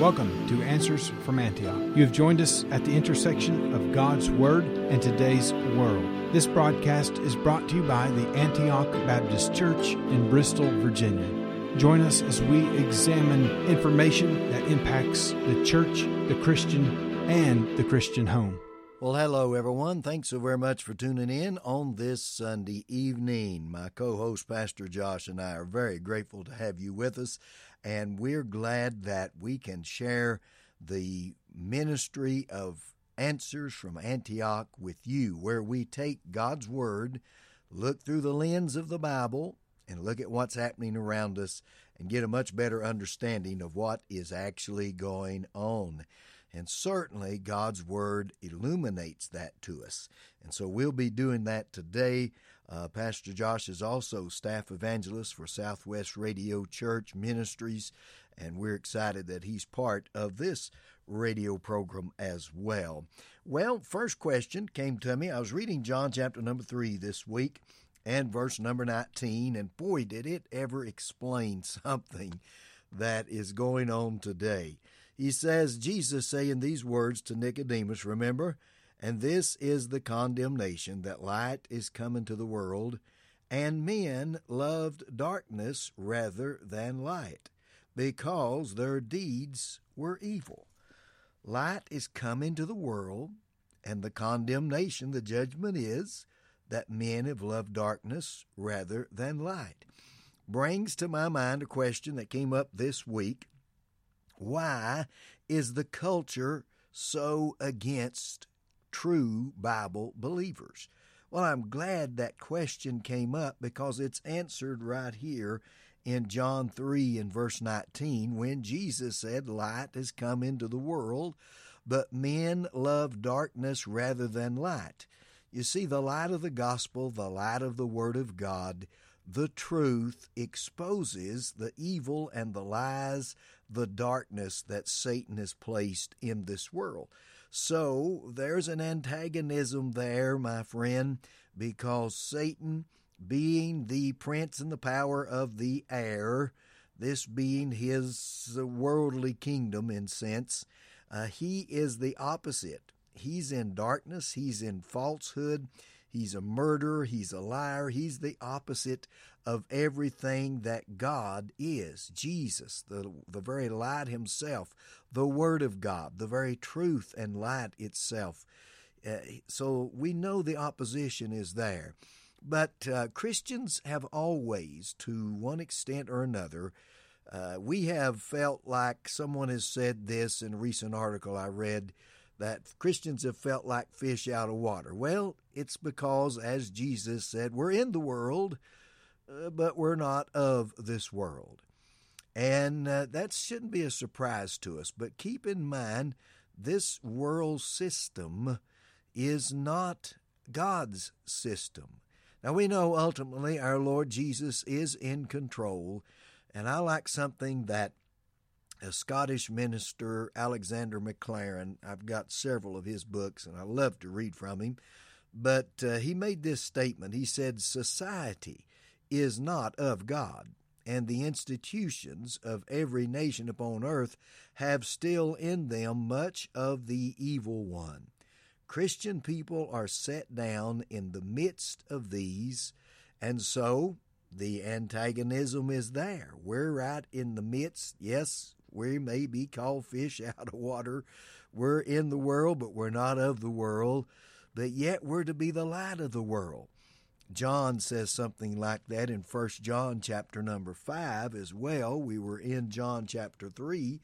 Welcome to Answers from Antioch. You have joined us at the intersection of God's Word and today's world. This broadcast is brought to you by the Antioch Baptist Church in Bristol, Virginia. Join us as we examine information that impacts the church, the Christian, and the Christian home. Well, hello, everyone. Thanks so very much for tuning in on this Sunday evening. My co host, Pastor Josh, and I are very grateful to have you with us and we're glad that we can share the ministry of Answers from Antioch with you, where we take God's Word, look through the lens of the Bible, and look at what's happening around us and get a much better understanding of what is actually going on. And certainly God's Word illuminates that to us. And so we'll be doing that today. Uh, Pastor Josh is also staff evangelist for Southwest Radio Church Ministries, and we're excited that he's part of this radio program as well. Well, first question came to me. I was reading John chapter number 3 this week and verse number 19, and boy, did it ever explain something that is going on today. He says, Jesus saying these words to Nicodemus, remember, and this is the condemnation that light is come into the world, and men loved darkness rather than light, because their deeds were evil. Light is come into the world, and the condemnation, the judgment is that men have loved darkness rather than light. Brings to my mind a question that came up this week. Why is the culture so against true Bible believers? Well, I'm glad that question came up because it's answered right here in John 3 and verse 19 when Jesus said, Light has come into the world, but men love darkness rather than light. You see, the light of the gospel, the light of the Word of God, the truth exposes the evil and the lies, the darkness that Satan has placed in this world. So there's an antagonism there, my friend, because Satan, being the prince and the power of the air, this being his worldly kingdom in sense, uh, he is the opposite. He's in darkness, he's in falsehood, he's a murderer, he's a liar, he's the opposite of everything that God is. Jesus, the, the very light himself, the Word of God, the very truth and light itself. Uh, so we know the opposition is there. But uh, Christians have always, to one extent or another, uh, we have felt like someone has said this in a recent article I read that Christians have felt like fish out of water. Well, it's because, as Jesus said, we're in the world, uh, but we're not of this world. And uh, that shouldn't be a surprise to us. But keep in mind, this world system is not God's system. Now, we know ultimately our Lord Jesus is in control. And I like something that a Scottish minister, Alexander Maclaren, I've got several of his books and I love to read from him. But uh, he made this statement. He said, Society is not of God and the institutions of every nation upon earth have still in them much of the evil one. Christian people are set down in the midst of these, and so the antagonism is there. We're right in the midst. Yes, we may be called fish out of water. We're in the world, but we're not of the world. But yet we're to be the light of the world. John says something like that in 1 John chapter number 5 as well. We were in John chapter 3,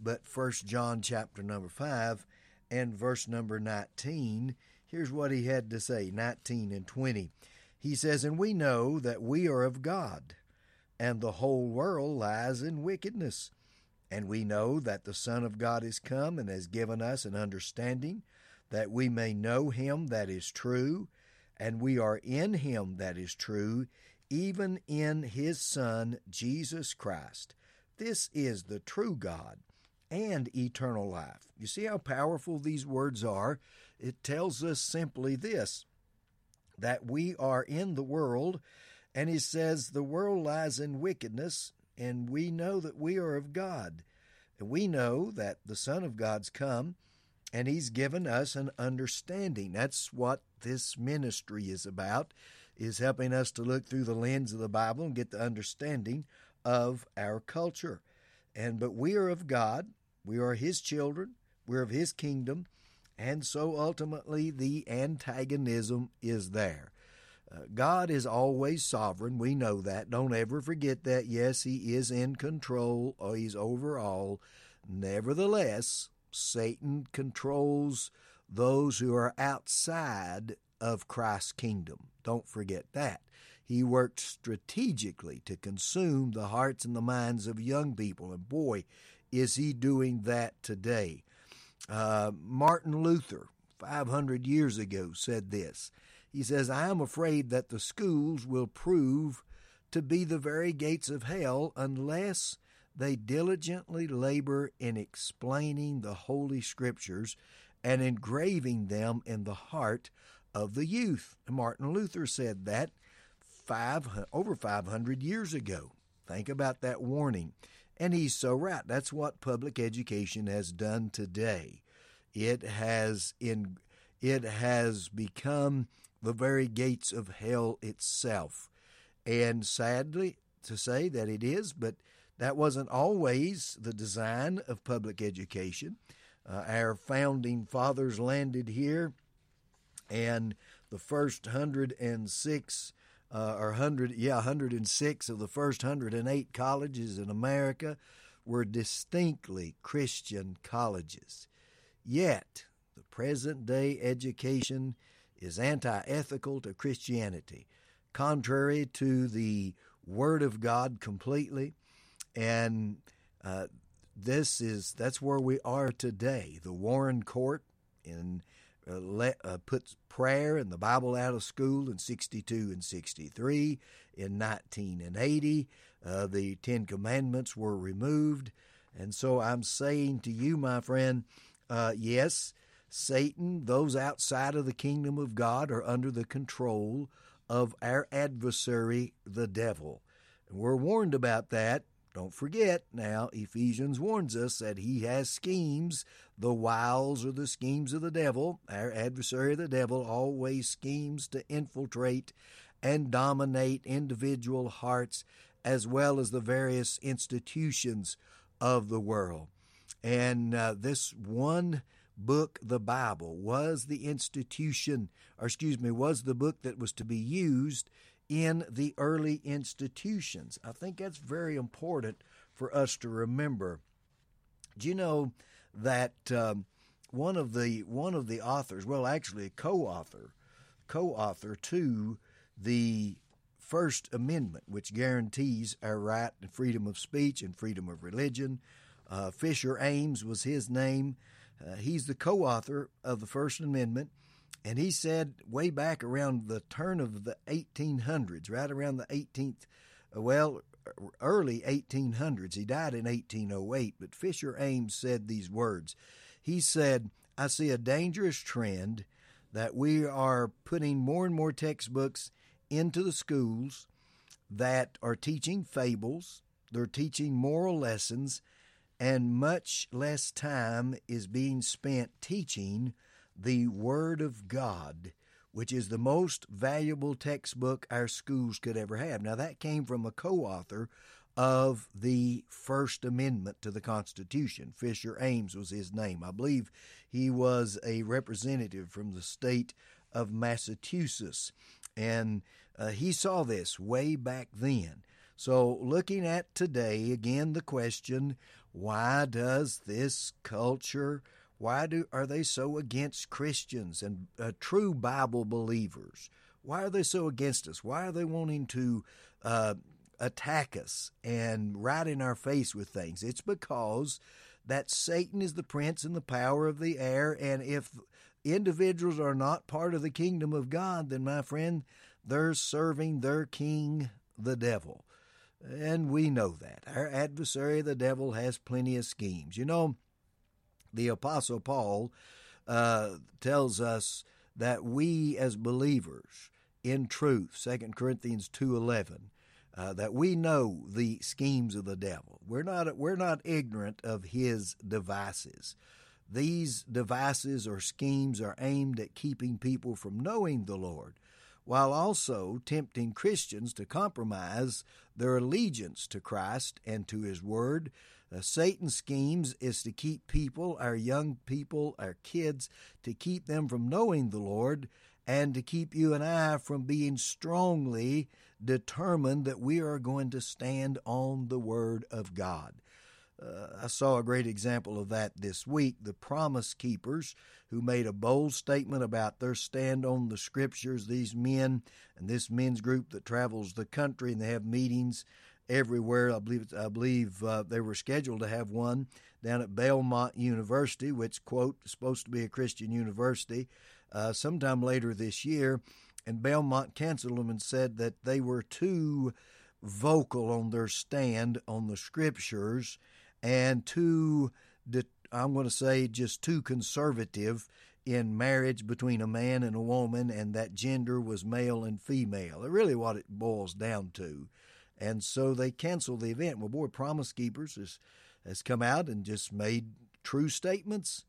but 1 John chapter number 5 and verse number 19, here's what he had to say 19 and 20. He says, And we know that we are of God, and the whole world lies in wickedness. And we know that the Son of God is come and has given us an understanding that we may know him that is true and we are in him that is true, even in his Son, Jesus Christ. This is the true God and eternal life. You see how powerful these words are? It tells us simply this that we are in the world, and he says the world lies in wickedness, and we know that we are of God. And we know that the Son of God's come and he's given us an understanding. That's what this ministry is about, is helping us to look through the lens of the Bible and get the understanding of our culture. And but we are of God, we are his children, we're of his kingdom, and so ultimately the antagonism is there. Uh, God is always sovereign. We know that. Don't ever forget that. Yes, He is in control, or He's over all. Nevertheless, Satan controls those who are outside of Christ's kingdom. Don't forget that. He worked strategically to consume the hearts and the minds of young people. And boy, is he doing that today. Uh, Martin Luther, 500 years ago, said this. He says, I am afraid that the schools will prove to be the very gates of hell unless they diligently labor in explaining the Holy Scriptures and engraving them in the heart of the youth. Martin Luther said that five, over 500 years ago. Think about that warning. And he's so right. That's what public education has done today. It has in it has become the very gates of hell itself. And sadly to say that it is, but that wasn't always the design of public education. Uh, our founding fathers landed here, and the first 106 uh, or 100, yeah, 106 of the first 108 colleges in America were distinctly Christian colleges. Yet, the present day education is anti ethical to Christianity, contrary to the Word of God completely. And uh, this is that's where we are today. The Warren Court in uh, uh, puts prayer and the Bible out of school in 62 and 63. In 19 and 80, uh, the Ten Commandments were removed. And so I'm saying to you, my friend, uh, yes, Satan, those outside of the kingdom of God, are under the control of our adversary, the devil. And we're warned about that don't forget now, Ephesians warns us that he has schemes, the wiles or the schemes of the devil. Our adversary, the devil, always schemes to infiltrate and dominate individual hearts as well as the various institutions of the world. And uh, this one book, the Bible, was the institution, or excuse me, was the book that was to be used in the early institutions. I think that's very important for us to remember. Do you know that um, one of the one of the authors, well, actually co-author, co-author to the First Amendment, which guarantees our right and freedom of speech and freedom of religion. Uh, Fisher Ames was his name. Uh, he's the co-author of the First Amendment and he said way back around the turn of the 1800s, right around the 18th, uh, well, early 1800s. He died in 1808, but Fisher Ames said these words. He said, I see a dangerous trend that we are putting more and more textbooks into the schools that are teaching fables, they're teaching moral lessons, and much less time is being spent teaching the Word of God, which is the most valuable textbook our schools could ever have. Now, that came from a co author of the First Amendment to the Constitution. Fisher Ames was his name. I believe he was a representative from the state of Massachusetts. And uh, he saw this way back then. So, looking at today, again, the question why does this culture why do are they so against Christians and uh, true Bible believers? Why are they so against us? Why are they wanting to uh, attack us and right in our face with things? It's because that Satan is the prince and the power of the air, and if individuals are not part of the kingdom of God, then my friend, they're serving their king, the devil. And we know that. Our adversary, the devil, has plenty of schemes. You know, the Apostle Paul uh, tells us that we as believers in truth, 2 Corinthians 2.11, uh, that we know the schemes of the devil. We're not we're not ignorant of his devices. These devices or schemes are aimed at keeping people from knowing the Lord, while also tempting Christians to compromise their allegiance to Christ and to His Word. Uh, Satan's schemes is to keep people, our young people, our kids, to keep them from knowing the Lord and to keep you and I from being strongly determined that we are going to stand on the Word of God. Uh, I saw a great example of that this week. The Promise Keepers, who made a bold statement about their stand on the Scriptures, these men and this men's group that travels the country and they have meetings everywhere. I believe I believe uh, they were scheduled to have one down at Belmont University, which quote is supposed to be a Christian university, uh, sometime later this year. And Belmont canceled them and said that they were too vocal on their stand on the Scriptures and too, I'm going to say, just too conservative in marriage between a man and a woman, and that gender was male and female. It Really, what it boils down to. And so they canceled the event. Well, boy, Promise Keepers has, has come out and just made true statements.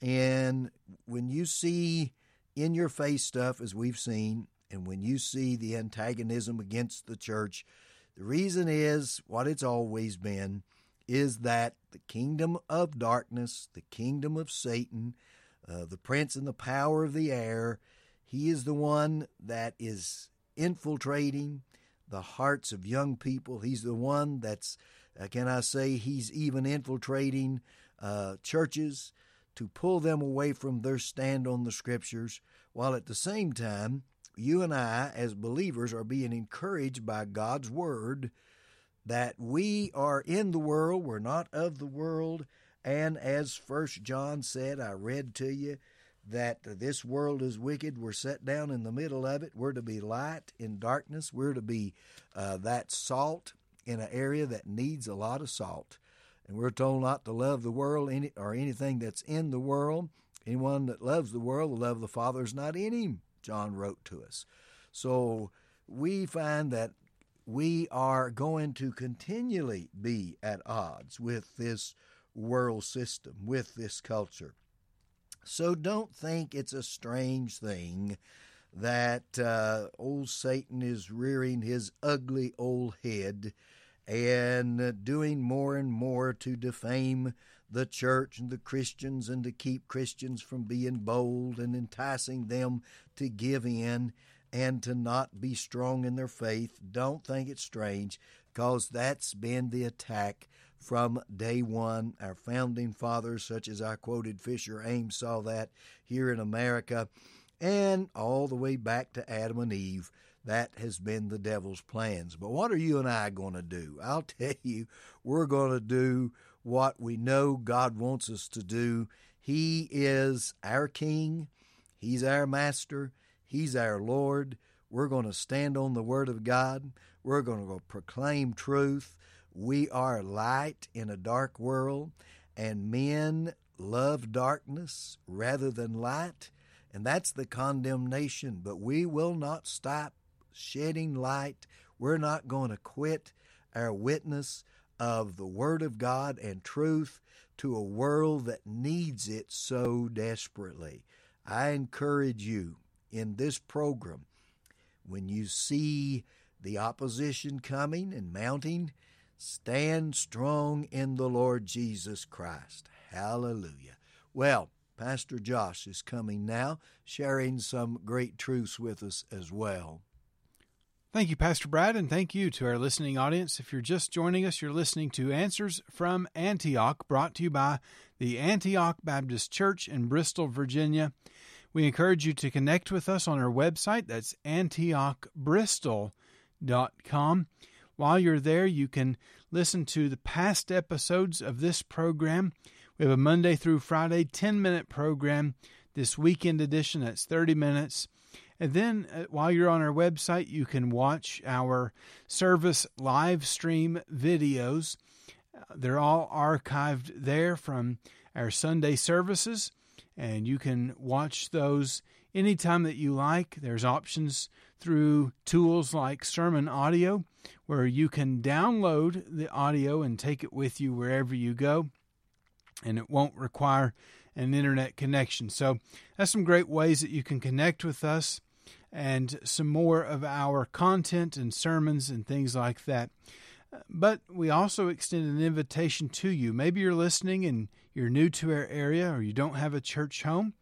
And when you see in your face stuff, as we've seen, and when you see the antagonism against the church, the reason is what it's always been is that the kingdom of darkness, the kingdom of Satan, uh, the prince and the power of the air, he is the one that is infiltrating the hearts of young people. He's the one that's, uh, can I say, he's even infiltrating uh, churches to pull them away from their stand on the scriptures, while at the same time, you and I, as believers, are being encouraged by God's word that we are in the world, we're not of the world, and as First John said, I read to you that this world is wicked. We're set down in the middle of it. We're to be light in darkness. We're to be uh, that salt in an area that needs a lot of salt. And we're told not to love the world any, or anything that's in the world. Anyone that loves the world, the love of the Father is not in him, John wrote to us. So we find that we are going to continually be at odds with this world system, with this culture. So don't think it's a strange thing that uh, old Satan is rearing his ugly old head and doing more and more to defame the church and the Christians and to keep Christians from being bold and enticing them to give in and to not be strong in their faith. Don't think it's strange because that's been the attack from day one. Our founding fathers, such as I quoted Fisher Ames, saw that here in America and all the way back to Adam and Eve. That has been the devil's plans. But what are you and I going to do? I'll tell you, we're going to do what we know God wants us to do. He is our King, He's our Master, He's our Lord. We're going to stand on the Word of God. We're going to proclaim truth. We are light in a dark world, and men love darkness rather than light, and that's the condemnation. But we will not stop shedding light. We're not going to quit our witness of the Word of God and truth to a world that needs it so desperately. I encourage you in this program, when you see the opposition coming and mounting, stand strong in the Lord Jesus Christ. Hallelujah. Well, Pastor Josh is coming now, sharing some great truths with us as well. Thank you, Pastor Brad, and thank you to our listening audience. If you're just joining us, you're listening to Answers from Antioch, brought to you by the Antioch Baptist Church in Bristol, Virginia. We encourage you to connect with us on our website. That's antiochbristol.com. While you're there, you can listen to the past episodes of this program. We have a Monday through Friday 10 minute program. This weekend edition, that's 30 minutes. And then uh, while you're on our website, you can watch our service live stream videos. Uh, they're all archived there from our Sunday services and you can watch those anytime that you like. There's options through tools like Sermon Audio where you can download the audio and take it with you wherever you go, and it won't require an internet connection. So, that's some great ways that you can connect with us and some more of our content and sermons and things like that. But we also extend an invitation to you. Maybe you're listening and you're new to our area or you don't have a church home.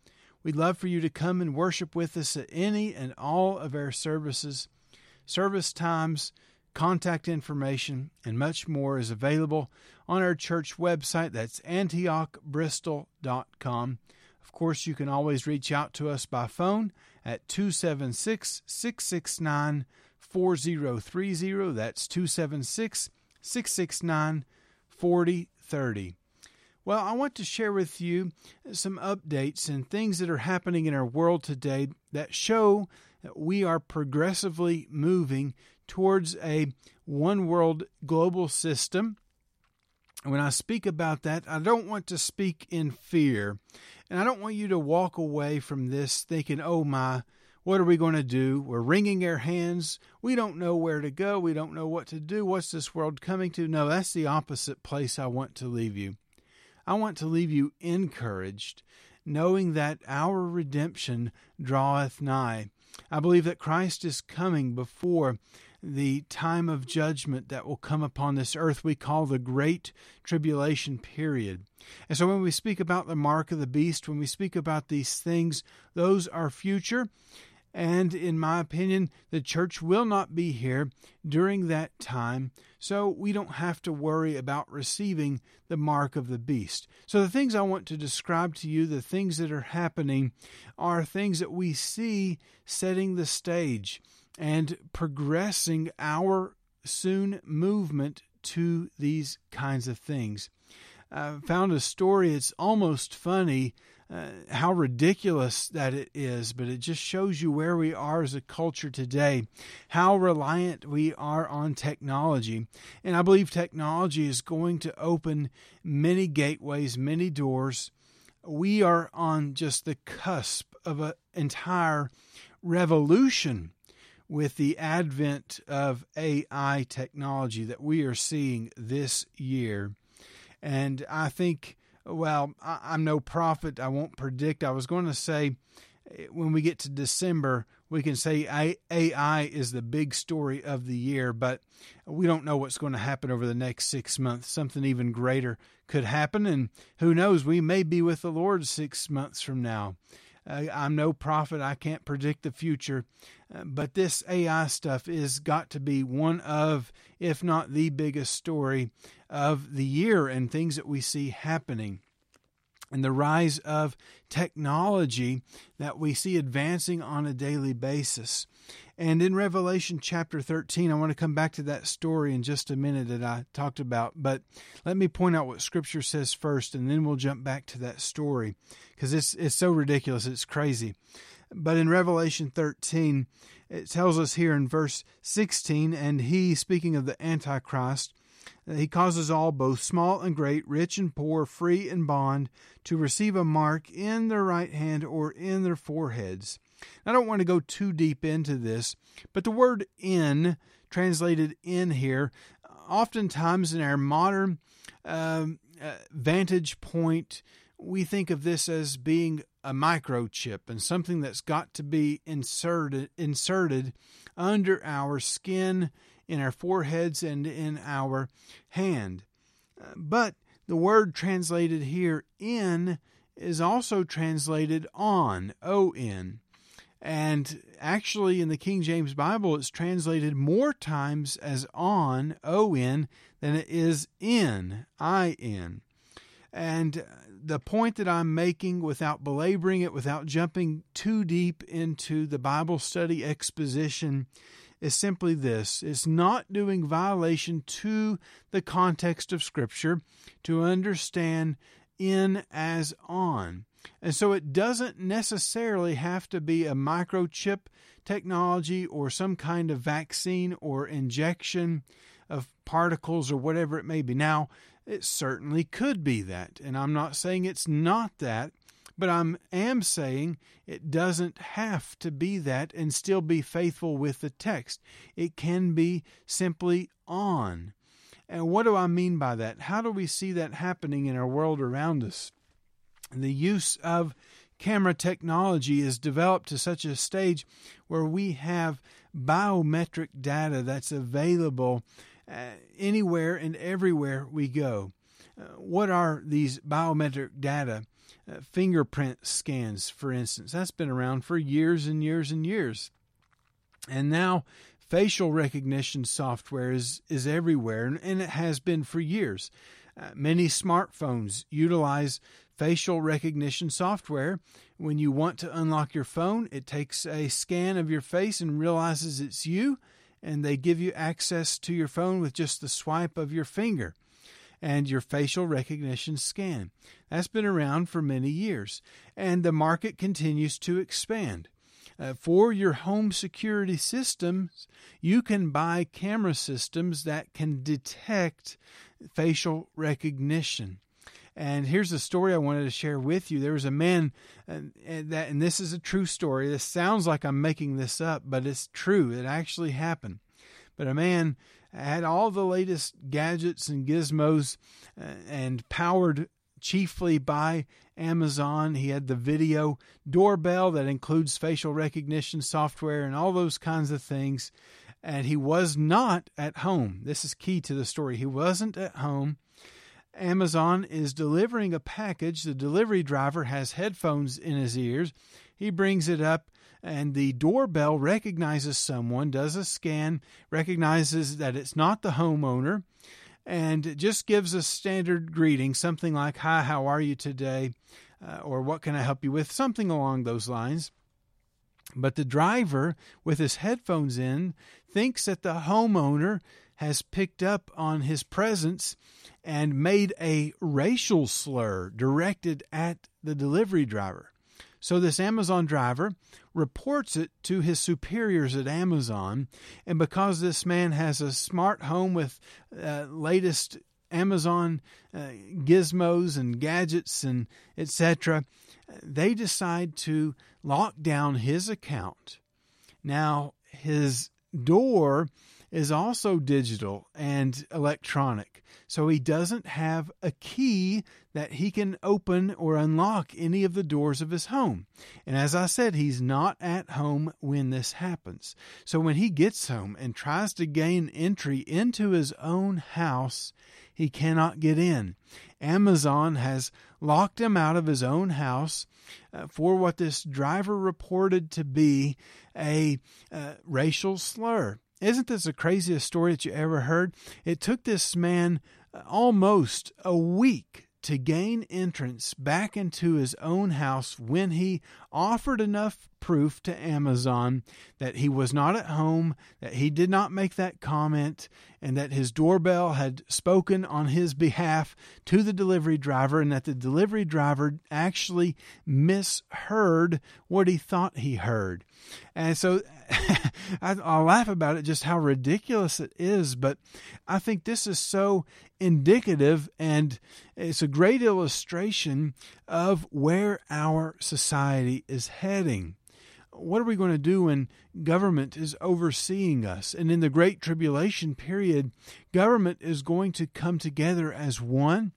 We'd love for you to come and worship with us at any and all of our services. Service times, contact information, and much more is available on our church website. That's antiochbristol.com. Of course, you can always reach out to us by phone at 276 669 4030. That's 276 669 4030. Well, I want to share with you some updates and things that are happening in our world today that show that we are progressively moving towards a one world global system. When I speak about that, I don't want to speak in fear. And I don't want you to walk away from this thinking, oh my, what are we going to do? We're wringing our hands. We don't know where to go. We don't know what to do. What's this world coming to? No, that's the opposite place I want to leave you. I want to leave you encouraged, knowing that our redemption draweth nigh. I believe that Christ is coming before the time of judgment that will come upon this earth we call the Great Tribulation period. And so when we speak about the mark of the beast, when we speak about these things, those are future. And in my opinion, the church will not be here during that time, so we don't have to worry about receiving the mark of the beast. So, the things I want to describe to you, the things that are happening, are things that we see setting the stage and progressing our soon movement to these kinds of things. I found a story, it's almost funny uh, how ridiculous that it is, but it just shows you where we are as a culture today, how reliant we are on technology. And I believe technology is going to open many gateways, many doors. We are on just the cusp of an entire revolution with the advent of AI technology that we are seeing this year. And I think well, I, am no prophet. I won't predict. I was going to say eh, when we get to December, we can say AI is the big story of the year, but we don't know what's going to happen over the next six months. Something even greater could happen, and who knows, we may be with the Lord six months from now. Uh, I'm no prophet. I can't predict the future. Uh, but this AI stuff is got to be one of, if not the biggest story of the year and things that we see happening. And the rise of technology that we see advancing on a daily basis. And in Revelation chapter 13, I want to come back to that story in just a minute that I talked about. But let me point out what Scripture says first, and then we'll jump back to that story because it's, it's so ridiculous, it's crazy. But in Revelation 13, it tells us here in verse 16, and he, speaking of the Antichrist, he causes all, both small and great, rich and poor, free and bond, to receive a mark in their right hand or in their foreheads. I don't want to go too deep into this, but the word in, translated in here, oftentimes in our modern um, uh, vantage point, we think of this as being a microchip and something that's got to be inserted inserted under our skin, in our foreheads, and in our hand. Uh, but the word translated here in is also translated on, O N. And actually, in the King James Bible, it's translated more times as on, O N, than it is in, I N. And the point that I'm making, without belaboring it, without jumping too deep into the Bible study exposition, is simply this it's not doing violation to the context of Scripture to understand in as on. And so it doesn't necessarily have to be a microchip technology or some kind of vaccine or injection of particles or whatever it may be. Now, it certainly could be that, and I'm not saying it's not that, But I am saying it doesn't have to be that and still be faithful with the text. It can be simply on. And what do I mean by that? How do we see that happening in our world around us? The use of camera technology is developed to such a stage where we have biometric data that's available anywhere and everywhere we go. Uh, what are these biometric data? Uh, fingerprint scans, for instance, that's been around for years and years and years. And now facial recognition software is, is everywhere, and, it has been for years. Uh, many smartphones utilize facial recognition software. When you want to unlock your phone, it takes a scan of your face and realizes it's you, and they give you access to your phone with just the swipe of your finger and your facial recognition scan. That's been around for many years, and the market continues to expand. Uh, for your home security systems, you can buy camera systems that can detect facial recognition. And here's a story I wanted to share with you. There was a man and, and that, and this is a true story. This sounds like I'm making this up, but it's true. It actually happened. But a man had all the latest gadgets and gizmos uh, and powered chiefly by Amazon. He had the video doorbell that includes facial recognition software and all those kinds of things. And he was not at home. This is key to the story. He wasn't at home Amazon is delivering a package. The delivery driver has headphones in his ears. He brings it up, and the doorbell recognizes someone, does a scan, recognizes that it's not the homeowner, and just gives a standard greeting, something like, Hi, how are you today? Uh, or what can I help you with? Something along those lines. But the driver, with his headphones in, thinks that the homeowner has picked up on his presence and made a racial slur directed at the delivery driver. So this Amazon driver reports it to his superiors at Amazon, and because this man has a smart home with uh, latest Amazon uh, gizmos and gadgets and etc., they decide to lock down his account. Now his door is also digital and electronic. So he doesn't have a key that he can open or unlock any of the doors of his home. And as I said, he's not at home when this happens. So when he gets home and tries to gain entry into his own house, he cannot get in. Amazon has locked him out of his own house uh, for what this driver reported to be a uh, racial slur. Isn't this the craziest story that you ever heard? It took this man uh, almost a week to gain entrance back into his own house when he offered enough proof to Amazon that he was not at home, that he did not make that comment, and that his doorbell had spoken on his behalf to the delivery driver, and that the delivery driver actually misheard what he thought he heard. And so I, will laugh about it, just how ridiculous it is. But I think this is so indicative and it's a great illustration of where our society is heading. What are we going to do when government is overseeing us? And in the Great Tribulation period, government is going to come together as one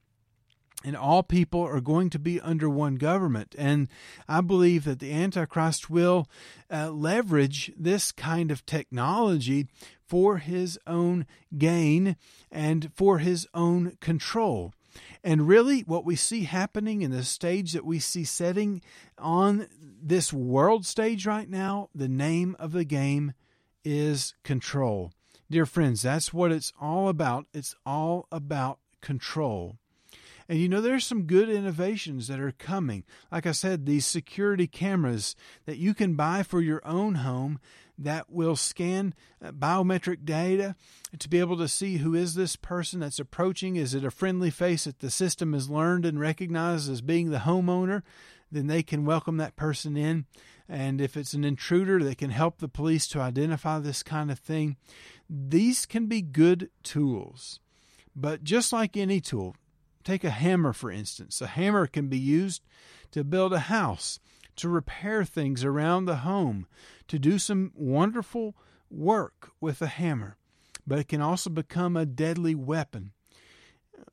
and all people are going to be under one government. And I believe that the Antichrist will uh, leverage this kind of technology for his own gain and for his own control. And really, what we see happening in the stage that we see setting on this world stage right now, the name of the game is control. Dear friends, that's what it's all about. It's all about control. And you know, there's some good innovations that are coming. Like I said, these security cameras that you can buy for your own home that will scan uh, biometric data to be able to see who is this person that's approaching. Is it a friendly face that the system has learned and recognized as being the homeowner? Then they can welcome that person in. And if it's an intruder, they can help the police to identify this kind of thing. These can be good tools. But just like any tool, take a hammer, for instance. A hammer can be used to build a house, to repair things around the home, to do some wonderful work with a hammer. But it can also become a deadly weapon.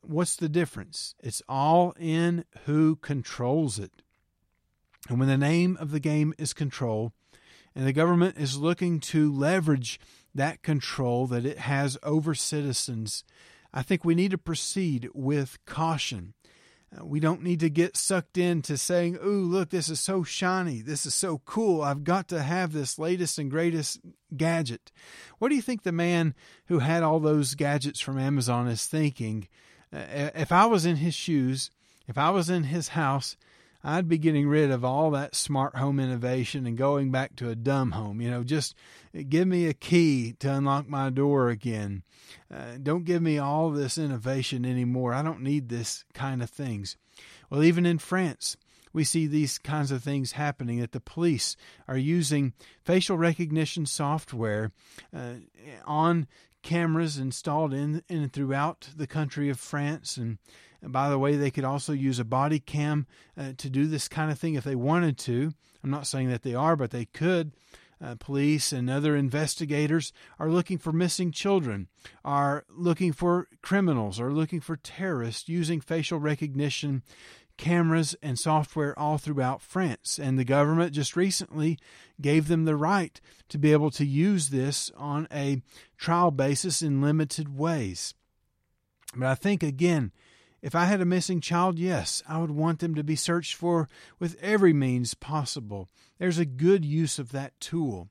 What's the difference? It's all in who controls it. And when the name of the game is control, and the government is looking to leverage that control that it has over citizens, I think we need to proceed with caution. Uh, we don't need to get sucked into saying, Ooh, look, this is so shiny. This is so cool. I've got to have this latest and greatest gadget. What do you think the man who had all those gadgets from Amazon is thinking? Uh, if I was in his shoes, if I was in his house, I'd be getting rid of all that smart home innovation and going back to a dumb home. You know, just give me a key to unlock my door again. Uh, don't give me all this innovation anymore. I don't need this kind of things. Well, even in France, we see these kinds of things happening that the police are using facial recognition software uh, on cameras installed in, in throughout the country of France and and by the way, they could also use a body cam uh, to do this kind of thing if they wanted to. I'm not saying that they are, but they could. Uh, police and other investigators are looking for missing children, are looking for criminals, are looking for terrorists using facial recognition cameras and software all throughout France. And the government just recently gave them the right to be able to use this on a trial basis in limited ways. But I think, again, if I had a missing child, yes, I would want them to be searched for with every means possible. There's a good use of that tool.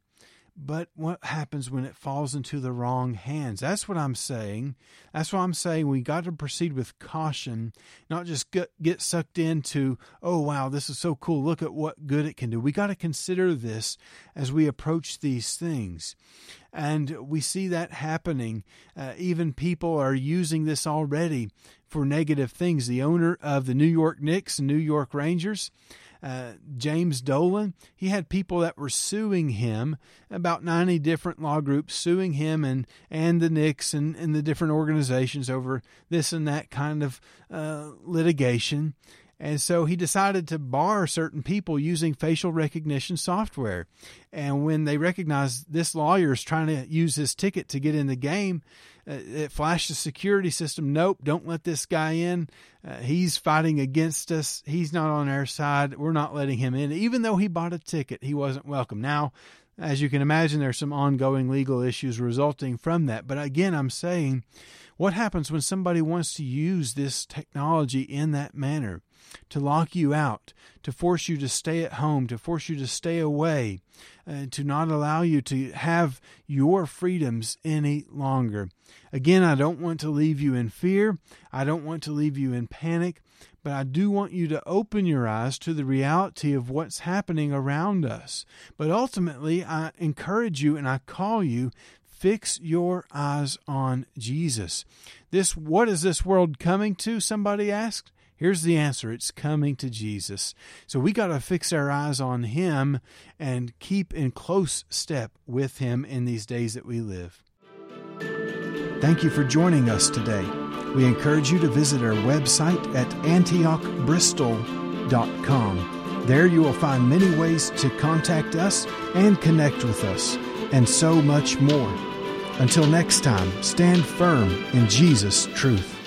But what happens when it falls into the wrong hands? That's what I'm saying. That's why I'm saying. We got to proceed with caution, not just get, get sucked into, oh, wow, this is so cool. Look at what good it can do. We got to consider this as we approach these things. And we see that happening. Uh, even people are using this already for negative things. The owner of the New York Knicks New York Rangers, uh, James Dolan, he had people that were suing him, about 90 different law groups suing him and, and the Knicks and, and the different organizations over this and that kind of uh, litigation. And so he decided to bar certain people using facial recognition software. And when they recognized this lawyer is trying to use his ticket to get in the game, uh, it flashed the security system. Nope, don't let this guy in. Uh, he's fighting against us. He's not on our side. We're not letting him in. Even though he bought a ticket, he wasn't welcome. Now, as you can imagine, there's some ongoing legal issues resulting from that. But again, I'm saying, what happens when somebody wants to use this technology in that manner? To lock you out, to force you to stay at home, to force you to stay away, and uh, to not allow you to have your freedoms any longer. Again, I don't want to leave you in fear. I don't want to leave you in panic, but I do want you to open your eyes to the reality of what's happening around us. But ultimately, I encourage you and I call you fix your eyes on Jesus. This what is this world coming to? Somebody asked. Here's the answer it's coming to Jesus. So we got to fix our eyes on Him and keep in close step with Him in these days that we live. Thank you for joining us today. We encourage you to visit our website at antiochbristol.com. There you will find many ways to contact us and connect with us, and so much more. Until next time, stand firm in Jesus' truth.